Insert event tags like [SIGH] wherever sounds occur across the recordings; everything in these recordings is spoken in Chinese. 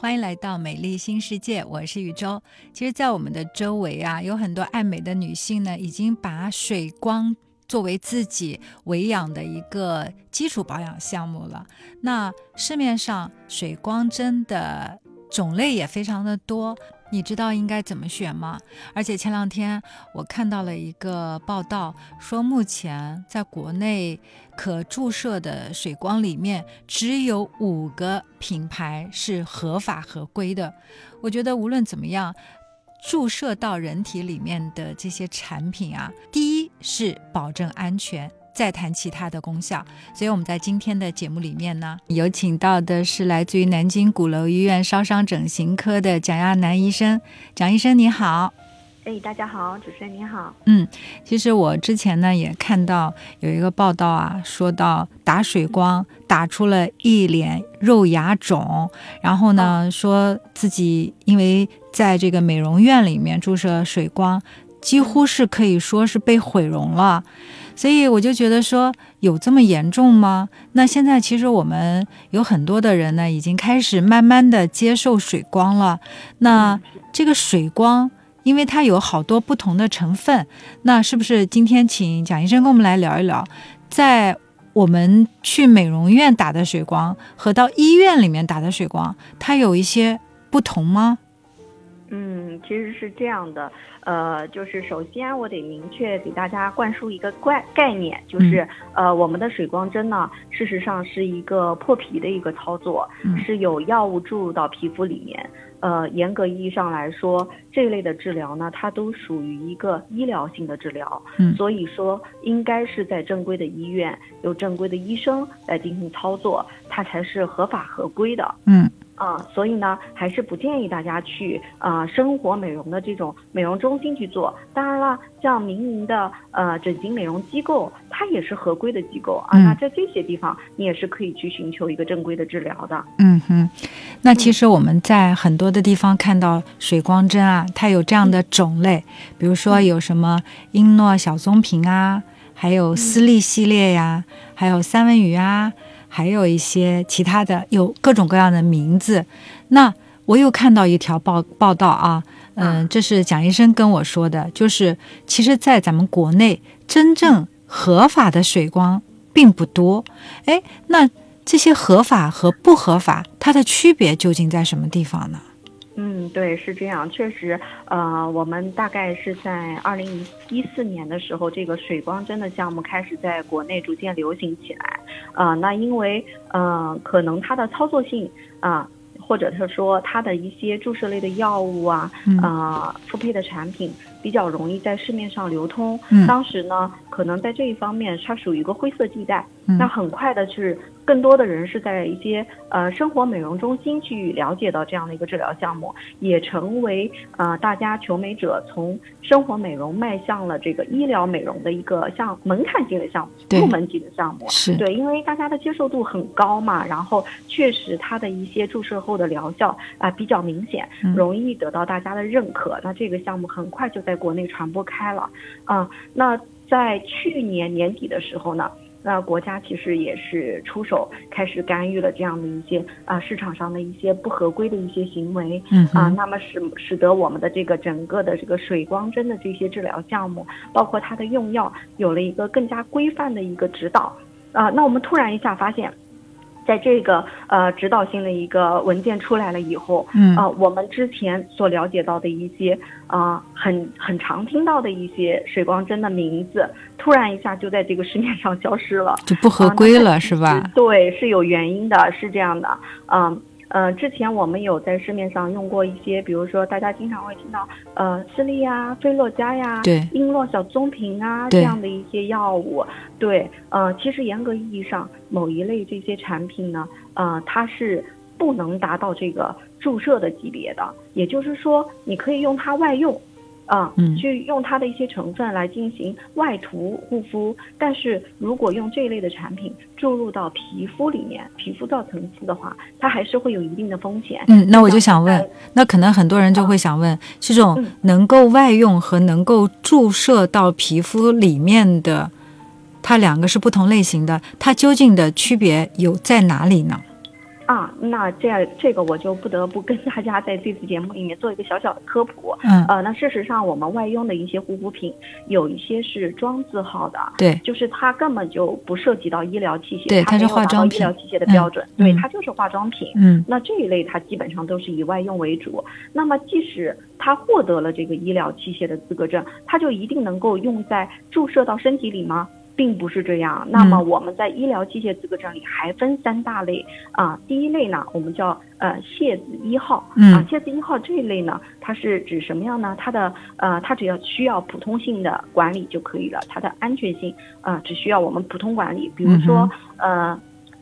欢迎来到美丽新世界，我是宇宙。其实，在我们的周围啊，有很多爱美的女性呢，已经把水光作为自己维养的一个基础保养项目了。那市面上水光针的种类也非常的多。你知道应该怎么选吗？而且前两天我看到了一个报道，说目前在国内可注射的水光里面只有五个品牌是合法合规的。我觉得无论怎么样，注射到人体里面的这些产品啊，第一是保证安全。再谈其他的功效，所以我们在今天的节目里面呢，有请到的是来自于南京鼓楼医院烧伤整形科的蒋亚楠医生。蒋医生你好，哎，大家好，主持人你好。嗯，其实我之前呢也看到有一个报道啊，说到打水光打出了一脸肉芽肿，然后呢说自己因为在这个美容院里面注射水光，几乎是可以说是被毁容了。所以我就觉得说有这么严重吗？那现在其实我们有很多的人呢，已经开始慢慢的接受水光了。那这个水光，因为它有好多不同的成分，那是不是今天请蒋医生跟我们来聊一聊，在我们去美容院打的水光和到医院里面打的水光，它有一些不同吗？嗯，其实是这样的。呃，就是首先我得明确给大家灌输一个概概念，就是呃，我们的水光针呢，事实上是一个破皮的一个操作，是有药物注入到皮肤里面。呃，严格意义上来说，这类的治疗呢，它都属于一个医疗性的治疗，所以说应该是在正规的医院，有正规的医生来进行操作，它才是合法合规的。嗯。啊，所以呢，还是不建议大家去啊生活美容的这种美容中心去做。当然了，像民营的呃整形美容机构，它也是合规的机构啊。那在这些地方，你也是可以去寻求一个正规的治疗的。嗯哼，那其实我们在很多的地方看到水光针啊，它有这样的种类，比如说有什么英诺小棕瓶啊，还有丝丽系列呀，还有三文鱼啊。还有一些其他的，有各种各样的名字。那我又看到一条报报道啊，嗯，这是蒋医生跟我说的，就是其实，在咱们国内真正合法的水光并不多。哎，那这些合法和不合法，它的区别究竟在什么地方呢？嗯，对，是这样，确实，呃，我们大概是在二零一四年的时候，这个水光针的项目开始在国内逐渐流行起来，啊，那因为，呃，可能它的操作性啊，或者是说它的一些注射类的药物啊，啊，复配的产品比较容易在市面上流通，当时呢，可能在这一方面它属于一个灰色地带，那很快的是。更多的人是在一些呃生活美容中心去了解到这样的一个治疗项目，也成为呃大家求美者从生活美容迈向了这个医疗美容的一个像门槛性的项目，入门级的项目。是对，因为大家的接受度很高嘛，然后确实它的一些注射后的疗效啊比较明显，容易得到大家的认可。那这个项目很快就在国内传播开了啊。那在去年年底的时候呢？那国家其实也是出手开始干预了这样的一些啊市场上的一些不合规的一些行为，嗯啊，那么使使得我们的这个整个的这个水光针的这些治疗项目，包括它的用药，有了一个更加规范的一个指导，啊，那我们突然一下发现。在这个呃指导性的一个文件出来了以后，嗯啊，我们之前所了解到的一些啊很很常听到的一些水光针的名字，突然一下就在这个市面上消失了，就不合规了，是吧？对，是有原因的，是这样的，嗯。呃，之前我们有在市面上用过一些，比如说大家经常会听到，呃，斯利呀、菲洛嘉呀、英诺小棕瓶啊这样的一些药物。对，呃，其实严格意义上，某一类这些产品呢，呃，它是不能达到这个注射的级别的，也就是说，你可以用它外用。啊，去用它的一些成分来进行外涂护肤，但是如果用这一类的产品注入到皮肤里面、皮肤造层次的话，它还是会有一定的风险。嗯，那我就想问，那可能很多人就会想问，这种能够外用和能够注射到皮肤里面的，它两个是不同类型的，它究竟的区别有在哪里呢？啊，那这这个我就不得不跟大家在这次节目里面做一个小小的科普。嗯呃，那事实上我们外用的一些护肤品，有一些是妆字号的，对就是它根本就不涉及到医疗器械，对它是化妆品医疗器械的标准，对，它就是化妆品。嗯那这一类它基本上都是以外用为主。那么即使它获得了这个医疗器械的资格证，它就一定能够用在注射到身体里吗？并不是这样。那么我们在医疗器械资格证里还分三大类啊。第一类呢，我们叫呃械子一号嗯啊，械子一号这一类呢，它是指什么样呢？它的呃，它只要需要普通性的管理就可以了，它的安全性呃只需要我们普通管理，比如说、呃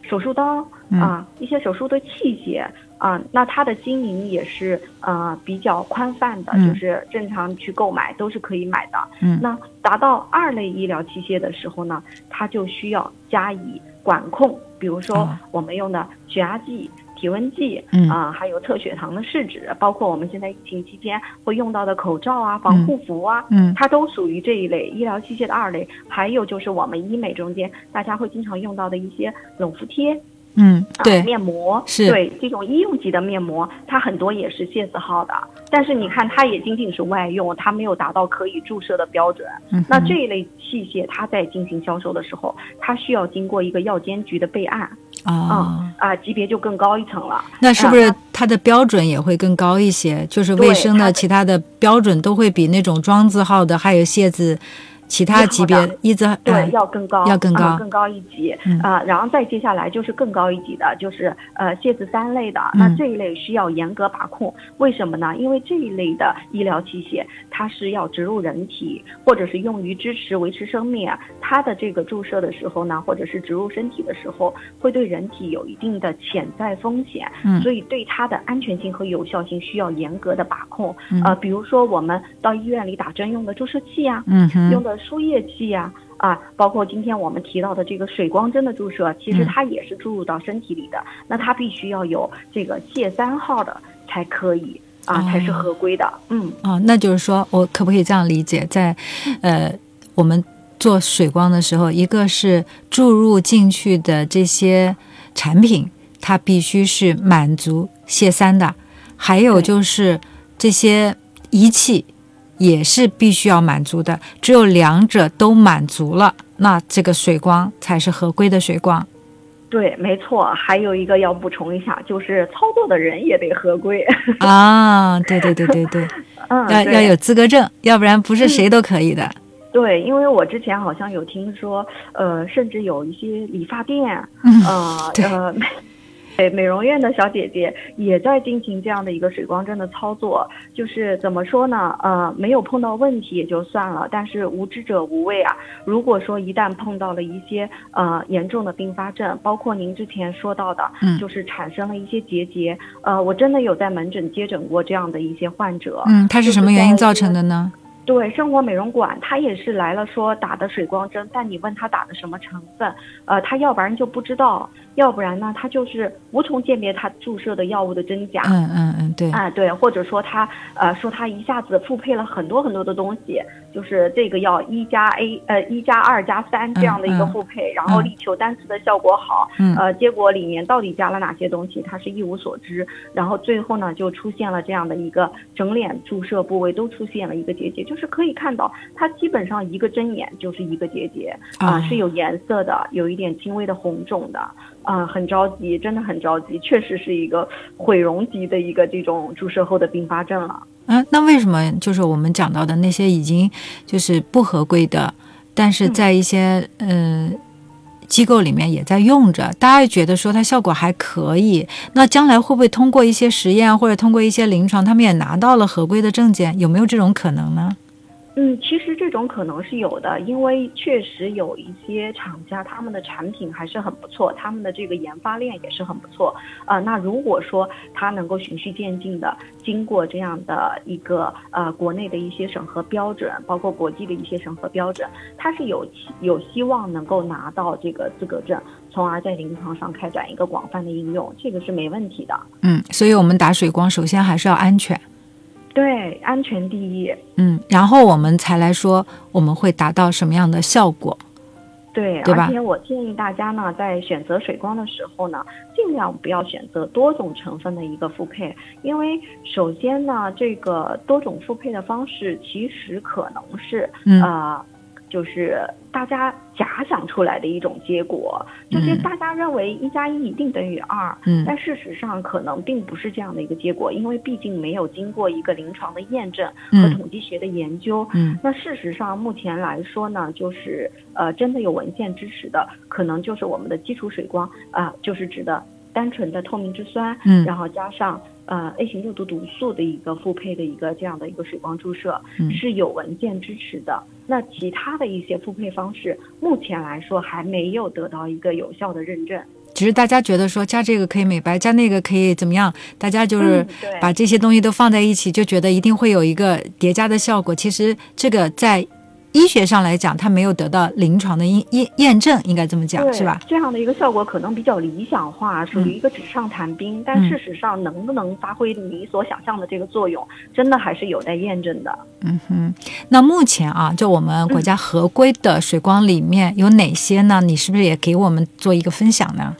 手术刀嗯。啊、一些手术的器械啊、那它的经营也是呃比较宽泛的，嗯。就是正常去购买都是可以买的。嗯。那达到二类医疗器械的时候呢，它就需要加以管控，比如说哦。我们用的血压计、体温计，嗯。啊、还有测血糖的试纸，包括我们现在疫情期间会用到的口罩啊、防护服啊，嗯。它都属于这一类医疗器械的二类。还有就是我们医美中间大家会经常用到的一些冷敷贴，嗯，啊，对，面膜是对这种医用级的面膜，它很多也是械字号的，但是你看它也仅仅是外用，它没有达到可以注射的标准。嗯那这一类器械，它在进行销售的时候，它需要经过一个药监局的备案，啊。啊，级别就更高一层了。那是不是啊它的标准也会更高一些？就是卫生的的其他的标准都会比那种装字号的，还有械子，其他级别一号的一字对，呃要更高，要更高啊更高一级嗯啊、然后再接下来就是更高一级的，就是呃械子三类的，嗯那这一类需要严格把控。为什么呢？因为这一类的医疗器械，它是要植入人体，或者是用于支持维持生命，它的这个注射的时候呢，或者是植入身体的时候，会对人体有一定的潜在风险，嗯所以对它的安全性和有效性需要严格的把控。嗯呃，比如说我们到医院里打针用的注射器啊，嗯，用的输液剂呀、啊，包括今天我们提到的这个水光针的注射，其实嗯它也是注入到身体里的。那它必须要有这个械三号的才可以啊，才是哦合规的。嗯，哦，那就是说我可不可以这样理解，在呃我们做水光的时候，一个是注入进去的这些产品，它必须是满足谢三的，还有就是这些仪器也是必须要满足的，只有两者都满足了，那这个水光才是合规的水光。对，没错。还有一个要补充一下，就是操作的人也得合规。[LAUGHS] [LAUGHS] 啊，对对对对对，要要有资格证，要不然不是谁都可以的。对，因为我之前好像有听说，呃，甚至有一些理发店，嗯对美容院的小姐姐也在进行这样的一个水光针的操作，就是怎么说呢？呃，没有碰到问题也就算了，但是无知者无畏啊。如果说一旦碰到了一些呃严重的并发症，包括您之前说到的，嗯就是产生了一些结节，呃，我真的有在门诊接诊过这样的一些患者，嗯，它是什么原因造成的？的呢？对，生活美容馆他也是来了，说打的水光针，但你问他打的什么成分，呃，他要不然就不知道，要不然呢，他就是无从鉴别他注射的药物的真假。嗯嗯嗯，对。啊，对，或者说他呃说他一下子复配了很多很多的东西，就是这个药一加 A 呃一加二加三这样的一个嗯复配，然后嗯力求单次的效果好，嗯呃，结果里面到底加了哪些东西，他是一无所知，然后最后呢就出现了这样的一个整脸注射部位都出现了一个结节，就是可以看到它基本上一个针眼就是一个结节啊、哦是有颜色的，有一点轻微的红肿的。啊、很着急，真的很着急，确实是一个毁容级的一个这种注射后的并发症了。嗯、那为什么就是我们讲到的那些已经就是不合规的，但是在一些呃机构里面也在用着，大家觉得说它效果还可以，那将来会不会通过一些实验或者通过一些临床，他们也拿到了合规的证件？有没有这种可能呢？嗯，其实这种可能是有的，因为确实有一些厂家他们的产品还是很不错，他们的这个研发链也是很不错。呃，那如果说它能够循序渐进的经过这样的一个呃国内的一些审核标准，包括国际的一些审核标准，它是有有希望能够拿到这个资格证，从而在临床上开展一个广泛的应用，这个是没问题的。嗯，所以我们打水光首先还是要安全。对，安全第一。嗯，然后我们才来说我们会达到什么样的效果。对，而且我建议大家呢，在选择水光的时候呢，尽量不要选择多种成分的一个复配，因为首先呢，这个多种复配的方式其实可能是、嗯呃，就是大家假想出来的一种结果，就是嗯大家认为一加一一定等于二，嗯。但事实上可能并不是这样的一个结果，因为毕竟没有经过一个临床的验证和嗯。统计学的研究，嗯。那事实上，目前来说呢，就是呃，真的有文献支持的，可能就是我们的基础水光啊、就是指的单纯的透明质酸，嗯。然后加上呃 A 型六毒毒素的一个复配的一个这样的一个水光注射，嗯。是有文件支持的。那其他的一些复配方式，目前来说还没有得到一个有效的认证。只是大家觉得说加这个可以美白，加那个可以怎么样？大家就是把这些东西都放在一起，就觉得一定会有一个叠加的效果。其实这个在医学上来讲，它没有得到临床的验验验证，应该这么讲，是吧？这样的一个效果可能比较理想化，属于一个纸上谈兵，但嗯事实上能不能发挥你所想象的这个作用，真的还是有待验证的。嗯哼，那目前啊，就我们国家合规的水光里面有哪些呢？你是不是也给我们做一个分享呢？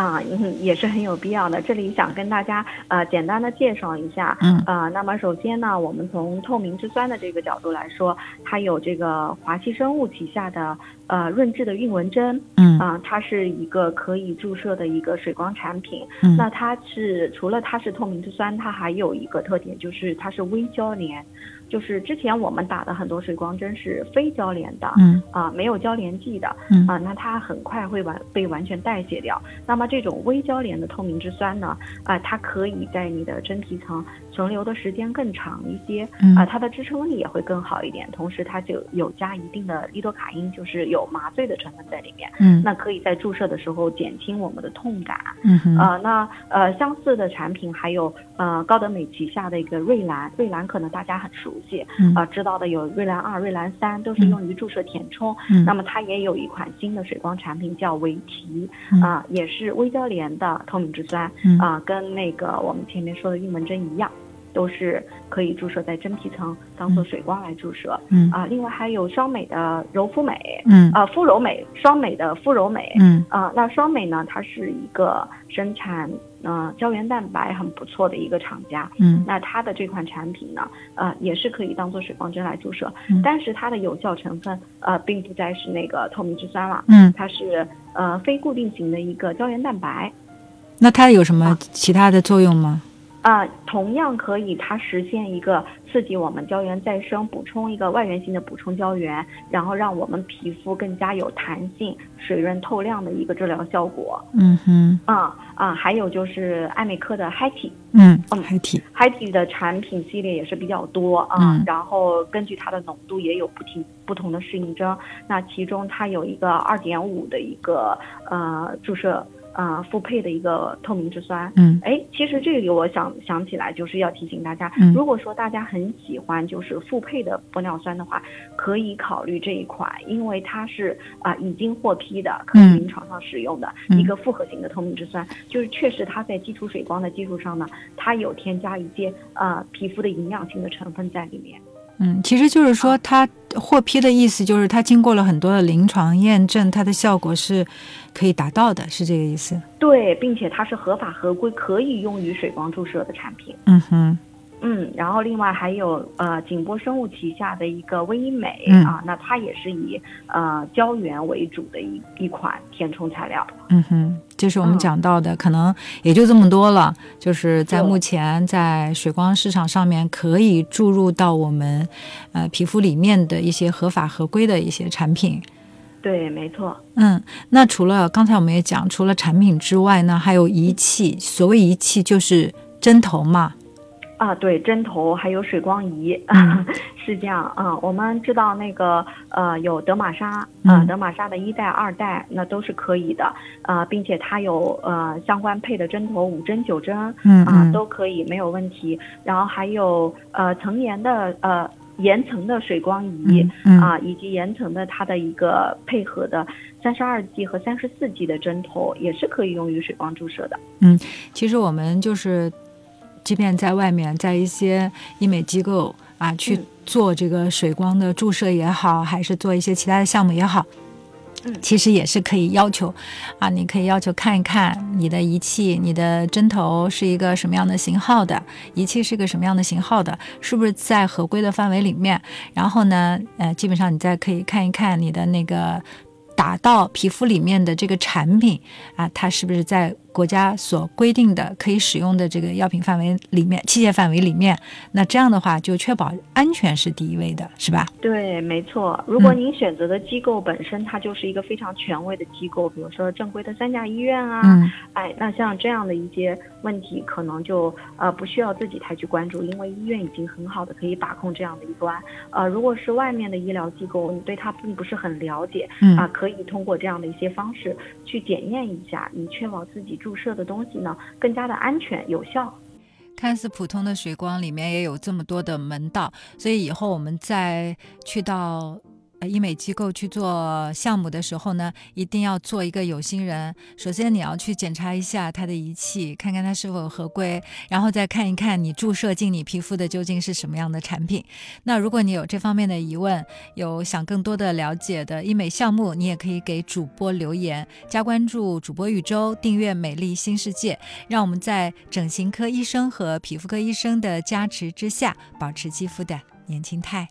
啊，嗯，也是很有必要的。这里想跟大家呃简单的介绍一下，嗯呃，那么首先呢，我们从透明质酸的这个角度来说，它有这个华西生物旗下的呃润质的韵纹针，嗯啊、它是一个可以注射的一个水光产品。嗯那它是除了它是透明质酸，它还有一个特点就是它是微交联，就是之前我们打的很多水光针是非交联的，嗯啊、没有交联剂的，嗯啊、那它很快会完被完全代谢掉。那么这种微交联的透明质酸呢，啊、它可以在你的真皮层存留的时间更长一些，嗯啊、它的支撑力也会更好一点，同时它就有加一定的利多卡因，就是有麻醉的成分在里面，嗯那可以在注射的时候减轻我们的痛感。嗯啊呃，那呃相似的产品还有呃高德美旗下的一个瑞兰，瑞兰可能大家很熟悉，嗯啊、知道的有瑞兰二、瑞兰三，都是用于注射填充。嗯那么它也有一款新的水光产品叫维缇，嗯啊、也是微交联的透明质酸，嗯啊、跟那个我们前面说的玉门针一样。都是可以注射在真皮层，当做水光来注射。嗯。啊、另外还有双美的柔肤美，嗯。啊、肤柔美，双美的肤柔美，嗯。啊、那双美呢，它是一个生产呃胶原蛋白很不错的一个厂家。嗯。那它的这款产品呢，呃，也是可以当做水光针来注射，嗯。但是它的有效成分呃，并不再是那个透明质酸了，嗯，它是呃非固定型的一个胶原蛋白。那它有什么其他的作用吗？啊、同样可以，它实现一个刺激我们胶原再生，补充一个外源性的补充胶原，然后让我们皮肤更加有弹性、水润透亮的一个治疗效果。嗯哼啊、啊、还有就是艾美克的 Hi-T。嗯，嗯还挺 Hi-T 的产品系列也是比较多啊，嗯然后根据它的浓度也有不停不同的适应症。那其中它有一个二点五的一个呃注射呃复配的一个透明质酸。嗯。哎，其实这里我想想起来，就是要提醒大家，嗯。如果说大家很喜欢就是复配的玻尿酸的话，可以考虑这一款，因为它是啊、已经获批的，可以嗯。临床上使用的、嗯。一个复合型的透明质酸，就是确实它在基础水光的基础上呢，它有添加一些呃皮肤的营养性的成分在里面。嗯，其实就是说它获批的意思就是它经过了很多的临床验证，它的效果是可以达到的，是这个意思。对，并且它是合法合规，可以用于水光注射的产品。嗯哼嗯，然后另外还有呃景波生物旗下的一个微医美、嗯啊，那它也是以呃胶原为主的一一款填充材料。嗯哼，这是我们嗯讲到的，可能也就这么多了。就是在目前在水光市场上面可以注入到我们呃皮肤里面的一些合法合规的一些产品。对，没错。嗯，那除了刚才我们也讲，除了产品之外呢，还有仪器。所谓仪器就是针头嘛。啊，对，针头还有水光仪，嗯 [LAUGHS] 是这样啊、我们知道那个呃有德玛莎，呃嗯德玛莎的一代、二代那都是可以的，呃，并且它有呃相关配的针头五针、九针，嗯啊、嗯都可以没有问题。然后还有呃层岩的呃岩层的水光仪。啊，以及岩层的它的一个配合的三十二 G 和三十四 G 的针头，也是可以用于水光注射的。嗯其实我们就是，即便在外面，在一些医美机构啊去嗯做这个水光的注射也好，还是做一些其他的项目也好，嗯其实也是可以要求，啊，你可以要求看一看你的仪器，你的针头是一个什么样的型号的，仪器是个什么样的型号的，是不是在合规的范围里面？然后呢，呃，基本上你再可以看一看你的那个打到皮肤里面的这个产品啊，它是不是在国家所规定的可以使用的这个药品范围里面、器械范围里面？那这样的话就确保安全是第一位的，是吧？对，没错。如果嗯您选择的机构本身它就是一个非常权威的机构，比如说正规的三甲医院啊，嗯哎，那像这样的一些问题，可能就呃不需要自己太去关注，因为医院已经很好的可以把控这样的一关。呃，如果是外面的医疗机构，你对它并不是很了解嗯啊、可以通过这样的一些方式去检验一下，以确保自己注射的东西呢更加的安全有效。看似普通的水光里面也有这么多的门道，所以以后我们再去到医美机构去做项目的时候呢，一定要做一个有心人。首先你要去检查一下它的仪器，看看它是否合规，然后再看一看你注射进你皮肤的究竟是什么样的产品。那如果你有这方面的疑问，有想更多的了解的医美项目，你也可以给主播留言，加关注主播宇宙，订阅美丽新世界。让我们在整形科医生和皮肤科医生的加持之下，保持肌肤的年轻态。